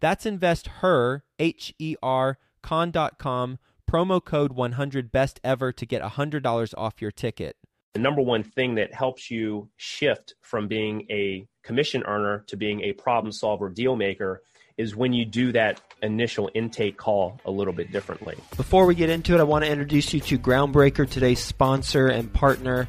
That's investher, H E R, con.com promo code 100 best ever to get $100 off your ticket. The number one thing that helps you shift from being a commission earner to being a problem solver deal maker is when you do that initial intake call a little bit differently. Before we get into it, I want to introduce you to Groundbreaker, today's sponsor and partner.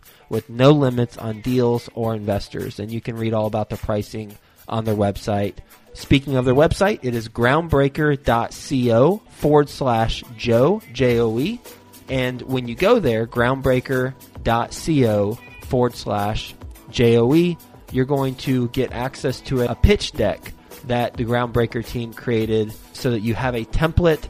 with no limits on deals or investors. And you can read all about the pricing on their website. Speaking of their website, it is groundbreaker.co forward slash Joe, J O E. And when you go there, groundbreaker.co forward slash J O E, you're going to get access to a pitch deck that the Groundbreaker team created so that you have a template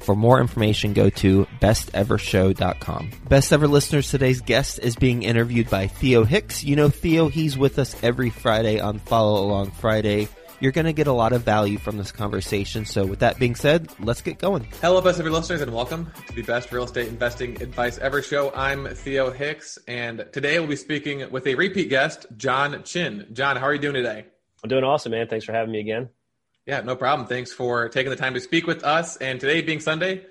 For more information, go to bestevershow.com. Best ever listeners, today's guest is being interviewed by Theo Hicks. You know Theo, he's with us every Friday on Follow Along Friday. You're going to get a lot of value from this conversation. So, with that being said, let's get going. Hello, best ever listeners, and welcome to the best real estate investing advice ever show. I'm Theo Hicks, and today we'll be speaking with a repeat guest, John Chin. John, how are you doing today? I'm doing awesome, man. Thanks for having me again. Yeah, no problem. Thanks for taking the time to speak with us. And today being Sunday,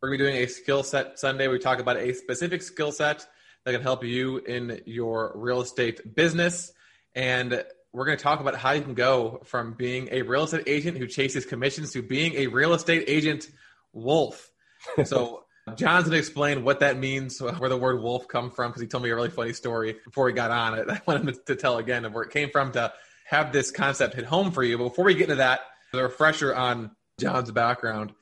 we're going to be doing a skill set Sunday. We talk about a specific skill set that can help you in your real estate business. And we're going to talk about how you can go from being a real estate agent who chases commissions to being a real estate agent wolf. So John's going to explain what that means, where the word wolf come from, because he told me a really funny story before we got on it. I want him to tell again of where it came from to have this concept hit home for you. But before we get into that, a refresher on John's background.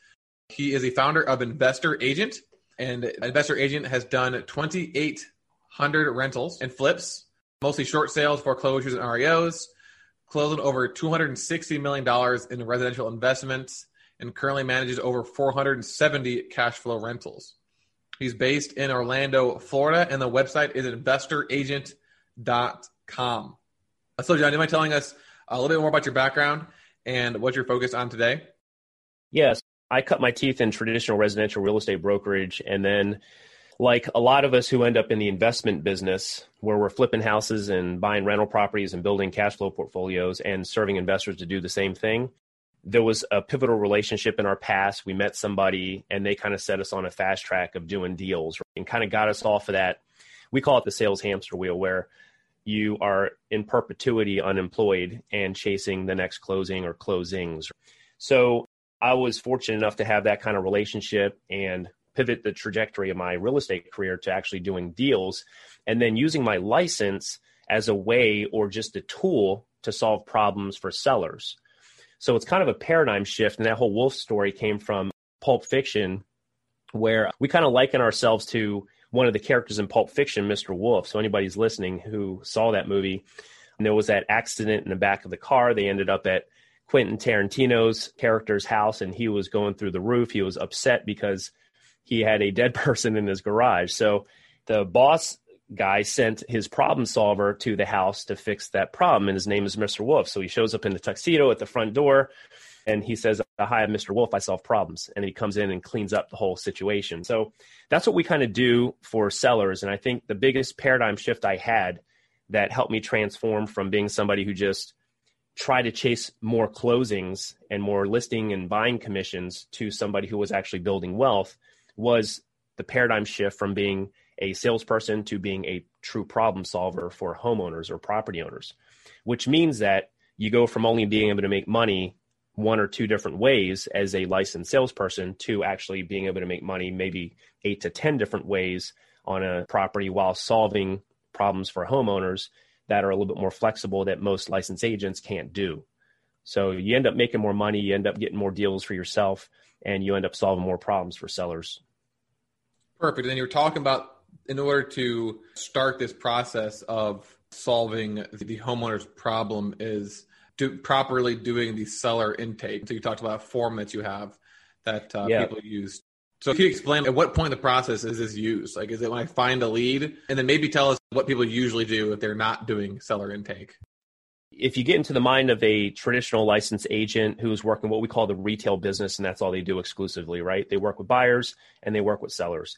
He is a founder of Investor Agent, and Investor Agent has done 2,800 rentals and flips mostly short sales, foreclosures, and REOs, closing over $260 million in residential investments, and currently manages over 470 cash flow rentals. He's based in Orlando, Florida, and the website is investoragent.com. So, John, you mind telling us a little bit more about your background and what you're focused on today? Yes. I cut my teeth in traditional residential real estate brokerage. And then, like a lot of us who end up in the investment business, where we're flipping houses and buying rental properties and building cash flow portfolios and serving investors to do the same thing, there was a pivotal relationship in our past. We met somebody and they kind of set us on a fast track of doing deals and kind of got us off of that. We call it the sales hamster wheel, where you are in perpetuity unemployed and chasing the next closing or closings. So I was fortunate enough to have that kind of relationship and pivot the trajectory of my real estate career to actually doing deals and then using my license as a way or just a tool to solve problems for sellers. So it's kind of a paradigm shift. And that whole wolf story came from Pulp Fiction, where we kind of liken ourselves to one of the characters in Pulp Fiction, Mr. Wolf. So anybody's listening who saw that movie, there was that accident in the back of the car. They ended up at Quentin Tarantino's character's house, and he was going through the roof. He was upset because he had a dead person in his garage. So the boss guy sent his problem solver to the house to fix that problem, and his name is Mr. Wolf. So he shows up in the tuxedo at the front door and he says, Hi, Mr. Wolf. I solve problems. And he comes in and cleans up the whole situation. So that's what we kind of do for sellers. And I think the biggest paradigm shift I had that helped me transform from being somebody who just tried to chase more closings and more listing and buying commissions to somebody who was actually building wealth was the paradigm shift from being a salesperson to being a true problem solver for homeowners or property owners, which means that you go from only being able to make money one or two different ways as a licensed salesperson to actually being able to make money maybe eight to 10 different ways on a property while solving problems for homeowners that are a little bit more flexible that most licensed agents can't do. So you end up making more money, you end up getting more deals for yourself, and you end up solving more problems for sellers. Perfect. And you were talking about in order to start this process of solving the homeowner's problem is do, properly doing the seller intake. So you talked about a form that you have that uh, yeah. people use. So can you explain at what point in the process is this used? Like, is it when I find a lead, and then maybe tell us what people usually do if they're not doing seller intake? If you get into the mind of a traditional licensed agent who's working what we call the retail business, and that's all they do exclusively, right? They work with buyers and they work with sellers.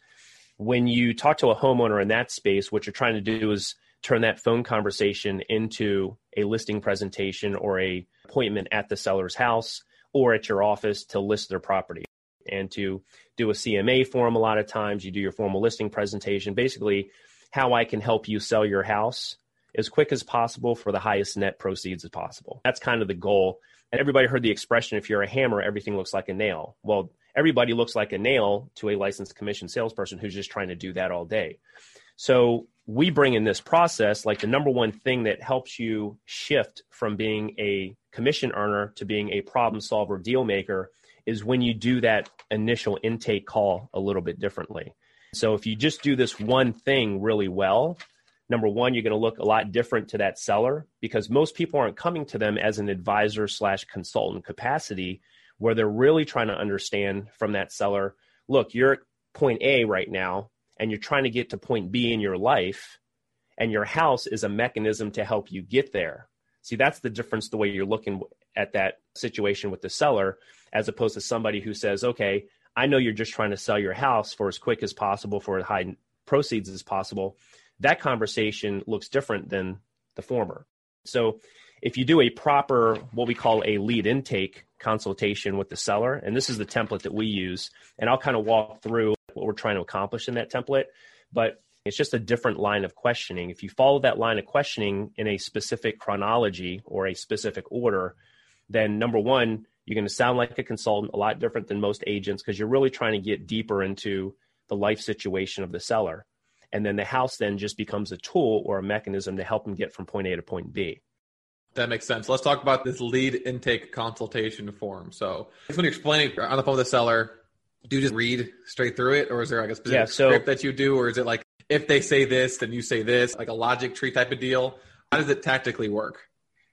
When you talk to a homeowner in that space, what you're trying to do is turn that phone conversation into a listing presentation or a appointment at the seller's house or at your office to list their property and to do a CMA form a lot of times. You do your formal listing presentation. Basically how I can help you sell your house as quick as possible for the highest net proceeds as possible. That's kind of the goal. And everybody heard the expression if you're a hammer everything looks like a nail. Well everybody looks like a nail to a licensed commission salesperson who's just trying to do that all day. So we bring in this process like the number one thing that helps you shift from being a commission earner to being a problem solver deal maker is when you do that initial intake call a little bit differently. So if you just do this one thing really well, number one, you're going to look a lot different to that seller because most people aren't coming to them as an advisor slash consultant capacity where they're really trying to understand from that seller, look, you're at point A right now and you're trying to get to point B in your life, and your house is a mechanism to help you get there. See, that's the difference the way you're looking at that situation with the seller, as opposed to somebody who says, okay, I know you're just trying to sell your house for as quick as possible, for as high proceeds as possible. That conversation looks different than the former. So, if you do a proper, what we call a lead intake consultation with the seller, and this is the template that we use, and I'll kind of walk through what we're trying to accomplish in that template. But it's just a different line of questioning. If you follow that line of questioning in a specific chronology or a specific order, then number one, you're going to sound like a consultant, a lot different than most agents because you're really trying to get deeper into the life situation of the seller. And then the house then just becomes a tool or a mechanism to help them get from point A to point B. That makes sense. Let's talk about this lead intake consultation form. So, when you're explaining on the phone with the seller, do you just read straight through it, or is there like a specific yeah, so, script that you do, or is it like if they say this, then you say this, like a logic tree type of deal. How does it tactically work?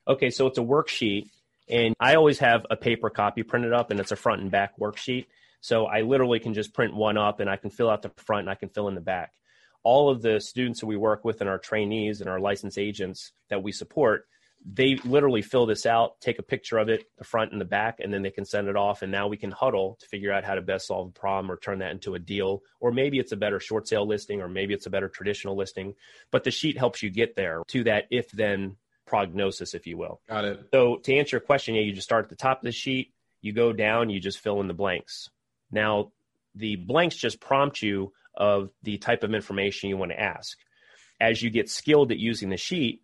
Okay, so it's a worksheet, and I always have a paper copy printed up, and it's a front and back worksheet. So I literally can just print one up, and I can fill out the front, and I can fill in the back. All of the students that we work with, and our trainees and our licensed agents that we support, they literally fill this out, take a picture of it, the front and the back, and then they can send it off. And now we can huddle to figure out how to best solve a problem or turn that into a deal. Or maybe it's a better short sale listing, or maybe it's a better traditional listing. But the sheet helps you get there to that if then prognosis, if you will. Got it. So to answer your question, yeah, you just start at the top of the sheet, you go down, you just fill in the blanks. Now, the blanks just prompt you of the type of information you want to ask. As you get skilled at using the sheet,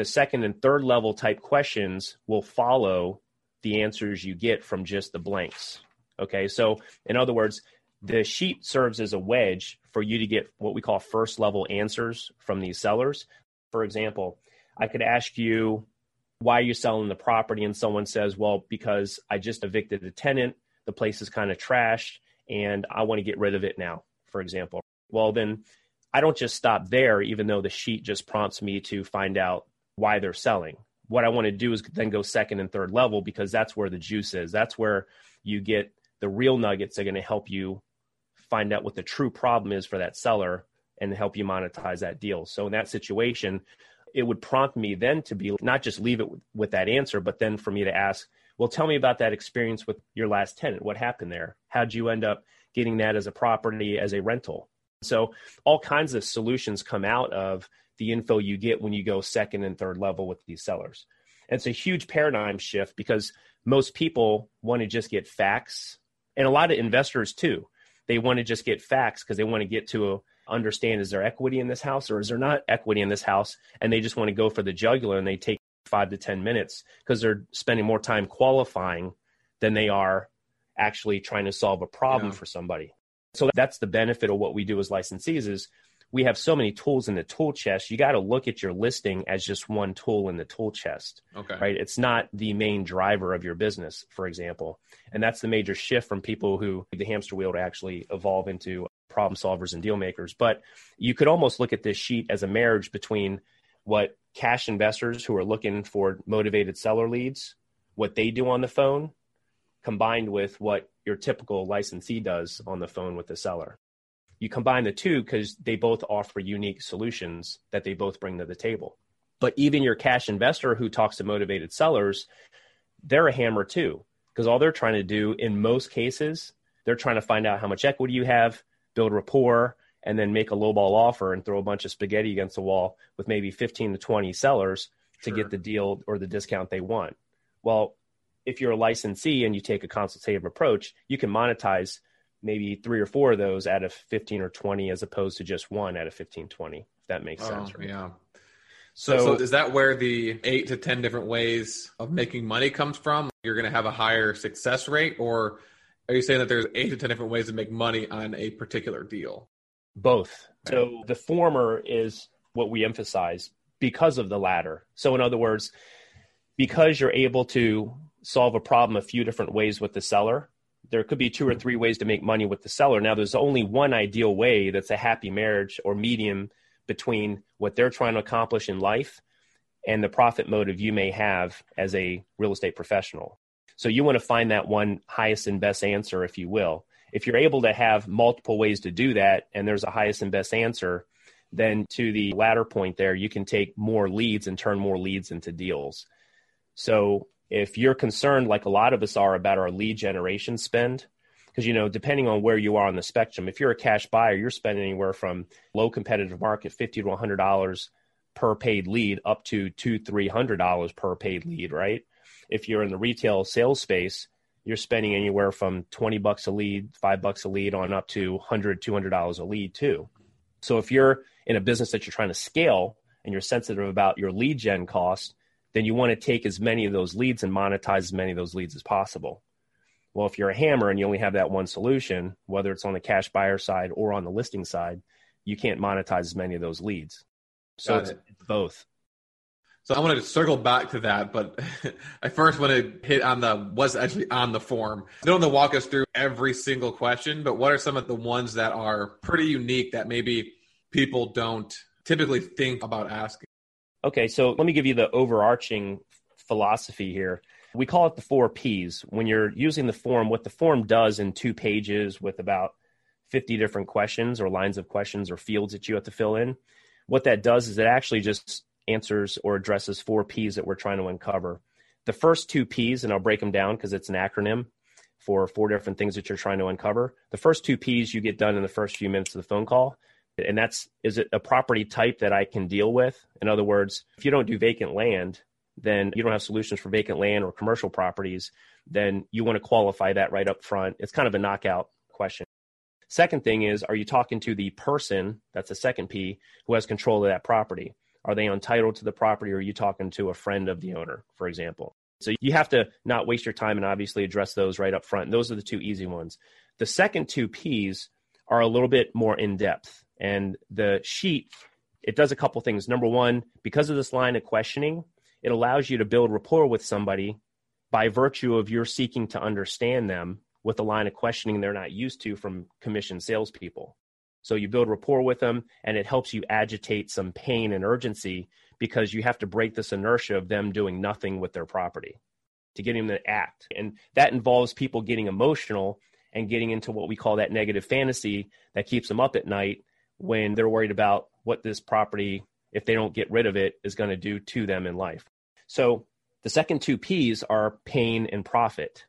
the second and third level type questions will follow the answers you get from just the blanks. Okay, so in other words, the sheet serves as a wedge for you to get what we call first level answers from these sellers. For example, I could ask you why are you're selling the property, and someone says, Well, because I just evicted a tenant, the place is kind of trashed, and I want to get rid of it now, for example. Well, then I don't just stop there, even though the sheet just prompts me to find out why they're selling. What I want to do is then go second and third level because that's where the juice is. That's where you get the real nuggets that are going to help you find out what the true problem is for that seller and help you monetize that deal. So in that situation, it would prompt me then to be not just leave it with, with, that answer, but then for me to ask, well, tell me about that experience with your last tenant. What happened there? How'd you end up getting that as a property, as a rental? So all kinds of solutions come out of the info you get when you go second and third level with these sellers. And it's a huge paradigm shift because most people want to just get facts, and a lot of investors too. They want to just get facts because they want to get to a, understand is there equity in this house or is there not equity in this house, and they just want to go for the jugular and they take five to ten minutes because they're spending more time qualifying than they are actually trying to solve a problem yeah. for somebody. So that's the benefit of what we do as licensees is we have so many tools in the tool chest. You got to look at your listing as just one tool in the tool chest. Okay. Right. It's not the main driver of your business, for example. And that's the major shift from people who the hamster wheel to actually evolve into problem solvers and deal makers. But you could almost look at this sheet as a marriage between what cash investors who are looking for motivated seller leads, what they do on the phone, combined with what your typical licensee does on the phone with the seller you combine the two because they both offer unique solutions that they both bring to the table. But even your cash investor who talks to motivated sellers, they're a hammer too, because all they're trying to do in most cases, they're trying to find out how much equity you have, build rapport, and then make a lowball offer and throw a bunch of spaghetti against the wall with maybe 15 to 20 sellers to get the deal or the discount they want. Well, if you're a licensee and you take a consultative approach, you can monetize maybe three or four of those out of 15 or 20 as opposed to just one out of 15 20 if that makes oh, sense oh, right? yeah so, so, so, is that where the eight to 10 different ways of making money comes from? You're going to have a higher success rate, or are you saying that there's eight to 10 different ways to make money on a particular deal? Both. So the former is what we emphasize because of the latter. So, in other words, because you're able to solve a problem a few different ways with the seller, there could be two or three ways to make money with the seller. Now, there's only one ideal way that's a happy marriage or medium between what they're trying to accomplish in life and the profit motive you may have as a real estate professional. So, you want to find that one highest and best answer, if you will. If you're able to have multiple ways to do that and there's a highest and best answer, then to the latter point there, you can take more leads and turn more leads into deals. So, if you're concerned, like a lot of us are, about our lead generation spend, because you know, depending on where you are on the spectrum, if you're a cash buyer, you're spending anywhere from low competitive market, fifty to hundred dollars per paid lead, up to two, three hundred dollars per paid lead, right? If you're in the retail sales space, you're spending anywhere from 20 bucks a lead, five bucks a lead on up to 100, 200 dollars a lead too. So if you're in a business that you're trying to scale and you're sensitive about your lead gen cost, then you want to take as many of those leads and monetize as many of those leads as possible. Well, if you're a hammer and you only have that one solution, whether it's on the cash buyer side or on the listing side, you can't monetize as many of those leads. So it's, it. it's both. So I want to circle back to that, but I first want to hit on the what's actually on the form. You don't want to walk us through every single question, but what are some of the ones that are pretty unique that maybe people don't typically think about asking? Okay, so let me give you the overarching philosophy here. We call it the four P's. When you're using the form, what the form does in two pages with about 50 different questions or lines of questions or fields that you have to fill in, what that does is it actually just answers or addresses four P's that we're trying to uncover. The first two P's, and I'll break them down because it's an acronym for four different things that you're trying to uncover. The first two P's you get done in the first few minutes of the phone call. And that's is it a property type that I can deal with? In other words, if you don't do vacant land, then you don't have solutions for vacant land or commercial properties, then you want to qualify that right up front. It's kind of a knockout question. Second thing is, are you talking to the person, that's the second P, who has control of that property? Are they entitled to the property or are you talking to a friend of the owner, for example? So you have to not waste your time and obviously address those right up front. Those are the two easy ones. The second two P's are a little bit more in depth. And the sheet, it does a couple things. Number one, because of this line of questioning, it allows you to build rapport with somebody by virtue of your seeking to understand them with a line of questioning they're not used to from commissioned salespeople. So you build rapport with them and it helps you agitate some pain and urgency because you have to break this inertia of them doing nothing with their property to get them to act. And that involves people getting emotional and getting into what we call that negative fantasy that keeps them up at night when they're worried about what this property, if they don't get rid of it, is going to do to them in life. So the second two P's are pain and profit.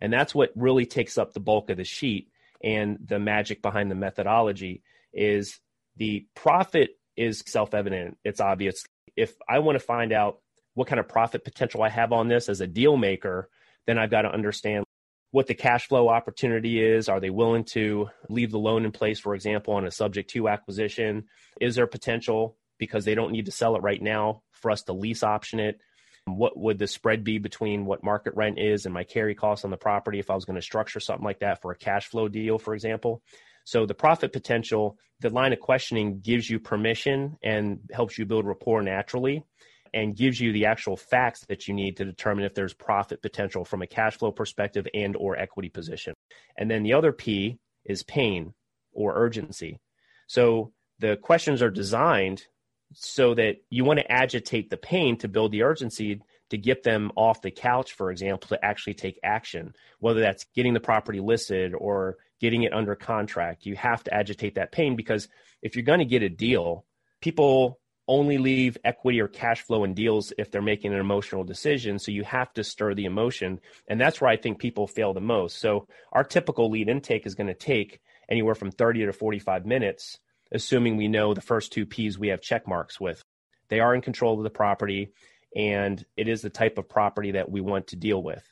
And that's what really takes up the bulk of the sheet. And the magic behind the methodology is the profit is self evident. It's obvious. If I want to find out what kind of profit potential I have on this as a deal maker, then I've got to understand what the cash flow opportunity is. Are they willing to leave the loan in place, for example, on a subject to acquisition? Is there potential because they don't need to sell it right now for us to lease option it? What would the spread be between what market rent is and my carry costs on the property if I was going to structure something like that for a cash flow deal, for example? So the profit potential, the line of questioning gives you permission and helps you build rapport naturally and gives you the actual facts that you need to determine if there's profit potential from a cash flow perspective and or equity position. And then the other P is pain or urgency. So the questions are designed so that you want to agitate the pain to build the urgency to get them off the couch, for example, to actually take action, whether that's getting the property listed or getting it under contract. You have to agitate that pain because if you're going to get a deal, people only leave equity or cash flow in deals if they're making an emotional decision. So you have to stir the emotion. And that's where I think people fail the most. So our typical lead intake is going to take anywhere from 30 to 45 minutes, assuming we know the first two P's we have check marks with. They are in control of the property, and it is the type of property that we want to deal with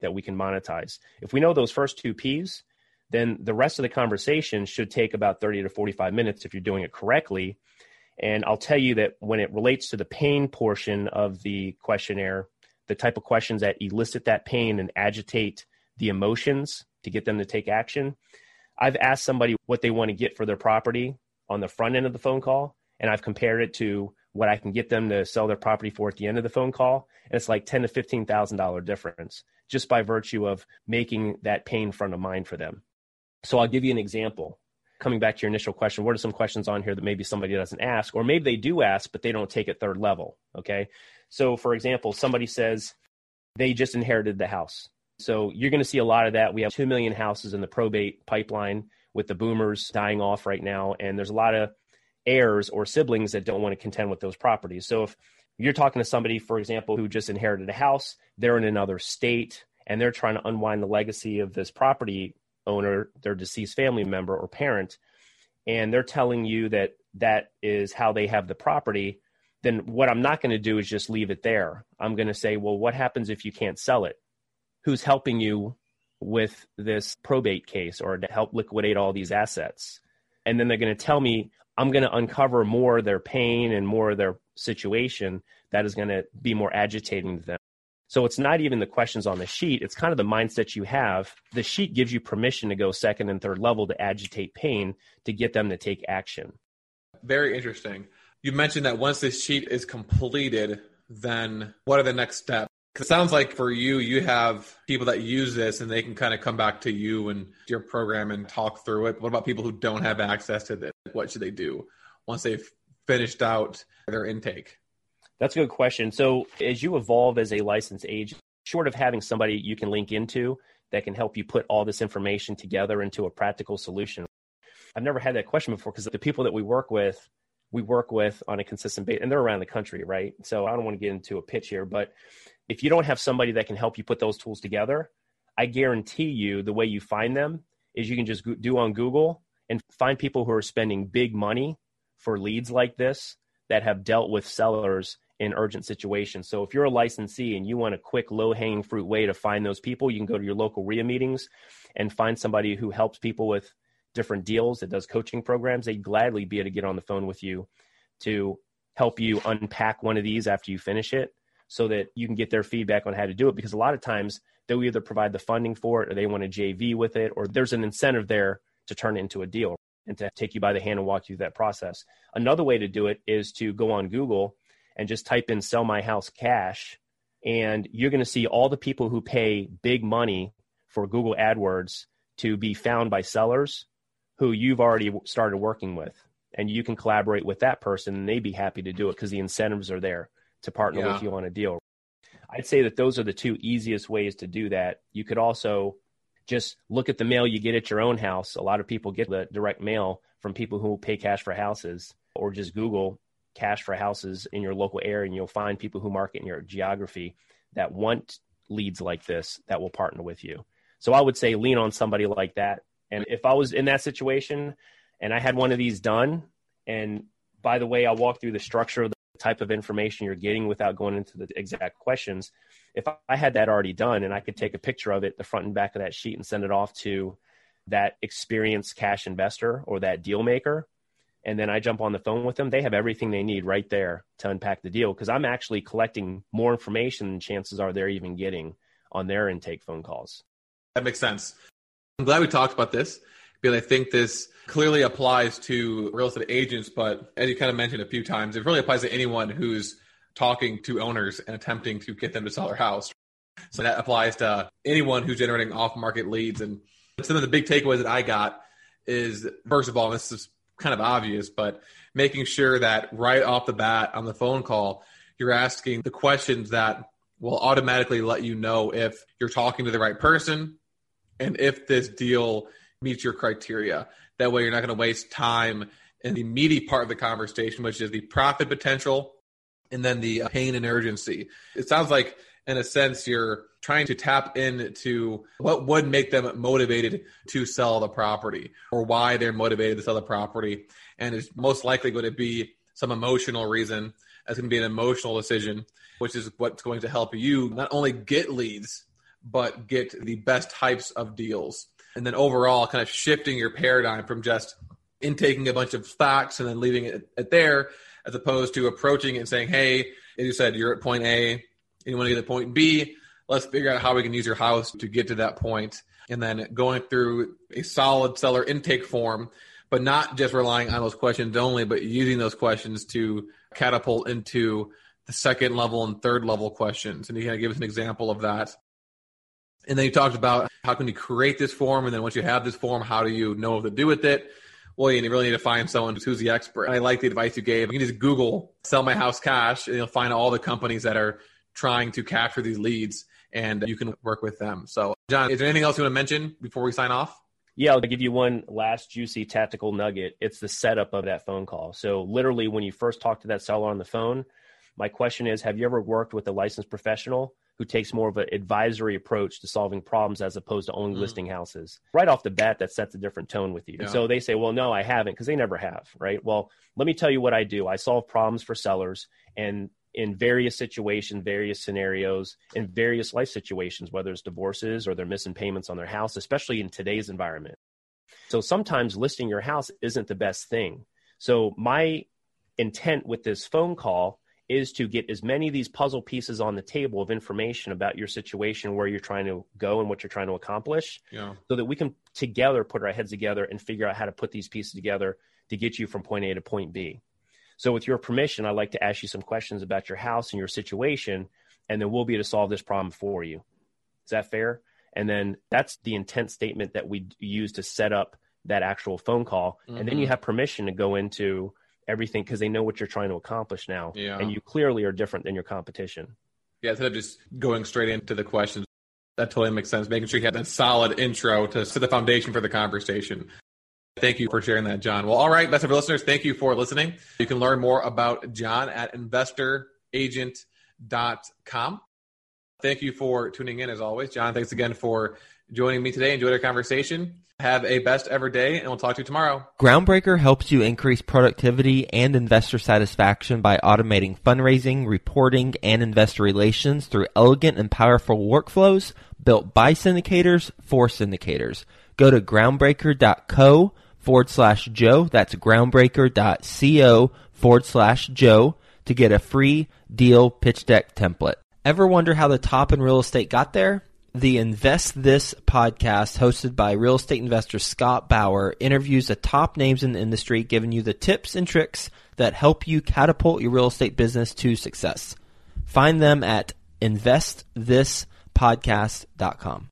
that we can monetize. If we know those first two P's, then the rest of the conversation should take about 30 to 45 minutes if you're doing it correctly and I'll tell you that when it relates to the pain portion of the questionnaire, the type of questions that elicit that pain and agitate the emotions to get them to take action, I've asked somebody what they want to get for their property on the front end of the phone call, and I've compared it to what I can get them to sell their property for at the end of the phone call, and it's like ten to fifteen thousand dollar difference just by virtue of making that pain front of mind for them. So I'll give you an example coming back to your initial question, what are some questions on here that maybe somebody doesn't ask, or maybe they do ask, but they don't take it third level? Okay. So, for example, somebody says they just inherited the house. So, you're going to see a lot of that. We have 2 million houses in the probate pipeline with the boomers dying off right now. And there's a lot of heirs or siblings that don't want to contend with those properties. So, if you're talking to somebody, for example, who just inherited a house, they're in another state, and they're trying to unwind the legacy of this property owner, their deceased family member or parent, and they're telling you that that is how they have the property, then what I'm not going to do is just leave it there. I'm going to say, well, what happens if you can't sell it? Who's helping you with this probate case or to help liquidate all these assets? And then they're going to tell me, I'm going to uncover more of their pain and more of their situation that is going to be more agitating to them. So it's not even the questions on the sheet, it's kind of the mindset you have. The sheet gives you permission to go second and third level to agitate pain to get them to take action. Very interesting. You mentioned that once this sheet is completed, then what are the next steps? It sounds like for you, you have people that use this and they can kind of come back to you and your program and talk through it. What about people who don't have access to this? What should they do? once they've finished out their intake? That's a good question. So, as you evolve as a licensed agent, short of having somebody you can link into that can help you put all this information together into a practical solution, I've never had that question before because the people that we work with, we work with on a consistent basis, and they're around the country, right? So, I don't want to get into a pitch here, but if you don't have somebody that can help you put those tools together, I guarantee you the way you find them is you can just do on Google and find people who are spending big money for leads like this that have dealt with sellers in urgent situations. So if you're a licensee and you want a quick low hanging fruit way to find those people, you can go to your local REIA meetings and find somebody who helps people with different deals that does coaching programs. They'd gladly be able to get on the phone with you to help you unpack one of these after you finish it so that you can get their feedback on how to do it. Because a lot of times they'll either provide the funding for it or they want a JV with it, or there's an incentive there to turn it into a deal and to take you by the hand and walk you through that process. Another way to do it is to go on Google and just type in sell my house cash and you're going to see all the people who pay big money for Google AdWords to be found by sellers who you've already started working with and you can collaborate with that person and they'd be happy to do it because the incentives are there to partner yeah. with you on a deal. I'd say that those are the two easiest ways to do that. You could also just look at the mail you get at your own house. A lot of people get the direct mail from people who pay cash for houses, or just Google cash for houses in your local area, and you'll find people who market in your geography that want leads like this that will partner with you. So I would say lean on somebody like that. And if I was in that situation and I had one of these done, and by the way, I'll walk through the structure of the type of information you're getting without going into the exact questions if I had that already done and I could take a picture of it, the front and back of that sheet, and send it off to that experienced cash investor or that deal maker, and then I jump on the phone with them, they have everything they need right there to unpack the deal because I'm actually collecting more information than chances are they're even getting on their intake phone calls. That makes sense. I'm glad we talked about this because I think this clearly applies to real estate agents, but as you kind of mentioned a few times, it really applies to anyone who's talking to owners and attempting to get them to sell their house. So that applies to anyone who's generating off market leads. And some of the big takeaways that I got is first of all, this is kind of obvious, but making sure that right off the bat on the phone call, you're asking the questions that will automatically let you know if you're talking to the right person and if this deal meets your criteria. That way, you're not going to waste time in the meaty part of the conversation, which is the profit potential and then the pain and urgency. It sounds like, in a sense, you're trying to tap into what would make them motivated to sell the property or why they're motivated to sell the property. And it's most likely going to be some emotional reason. It's going to be an emotional decision, which is what's going to help you not only get leads, but get the best types of deals. And then overall, kind of shifting your paradigm from just intaking a bunch of facts and then leaving it there as opposed to approaching it and saying, hey, as you said, you're at point A, and you want to get to point B. Let's figure out how we can use your house to get to that point. And then going through a solid seller intake form, but not just relying on those questions only, but using those questions to catapult into the second level and third level questions. And you kind of give us an example of that. And then you talked about how can you create this form, and then once you have this form, how do you know what to do with it? well, you really need to find someone who's the expert. And I like the advice you gave. You can just Google sell my house cash and you'll find all the companies that are trying to capture these leads and you can work with them. So, John, is there anything else you want to mention before we sign off? Yeah, I'll give you one last juicy tactical nugget. It's the setup of that phone call. So, literally, when you first talk to that seller on the phone, my question is Have you ever worked with a licensed professional who takes more of an advisory approach to solving problems as opposed to only mm. listing houses. Right off the bat, that sets a different tone with you. Yeah. So they say, well, no, I haven't because they never have, right? Well, let me tell you what I do. I solve problems for sellers and in various situations, various scenarios, in various life situations, whether it's divorces or they're missing payments on their house, especially in today's environment. So sometimes listing your house isn't the best thing. So my intent with this phone call is to get as many of these puzzle pieces on the table of information about your situation, where you're trying to go and what you're trying to accomplish, yeah. so that we can together put our heads together and figure out how to put these pieces together to get you from point A to point B. So, with your permission, I'd like to ask you some questions about your house and your situation, and then we'll be able to solve this problem for you. Is that fair? And then that's the intent statement that we use to set up that actual phone call. Mm-hmm. And then you mm-hmm. have permission to go into everything because they know what you're trying to accomplish now. Yeah. And you clearly are different than your competition. Yeah, instead of just going straight into the questions, that totally makes sense. Making sure you have that solid intro to set the foundation for the conversation. Thank you for sharing that, John. Well, all right, best of listeners, thank you for listening. You can learn more about John at investoragent.com. Thank you for tuning in as always. John, thanks again for joining me today. Enjoyed our conversation. Have a best ever day, and we'll talk to you tomorrow. Groundbreaker helps you increase productivity and investor satisfaction by automating fundraising, reporting, and investor relations through elegant and powerful workflows built by syndicators for syndicators. Go to groundbreaker.co forward slash Joe. That's groundbreaker.co forward slash Joe to get a free deal pitch deck template. Ever wonder how the top in real estate got there? The Invest This podcast, hosted by real estate investor Scott Bauer, interviews the top names in the industry, giving you the tips and tricks that help you catapult your real estate business to success. Find them at investthispodcast.com.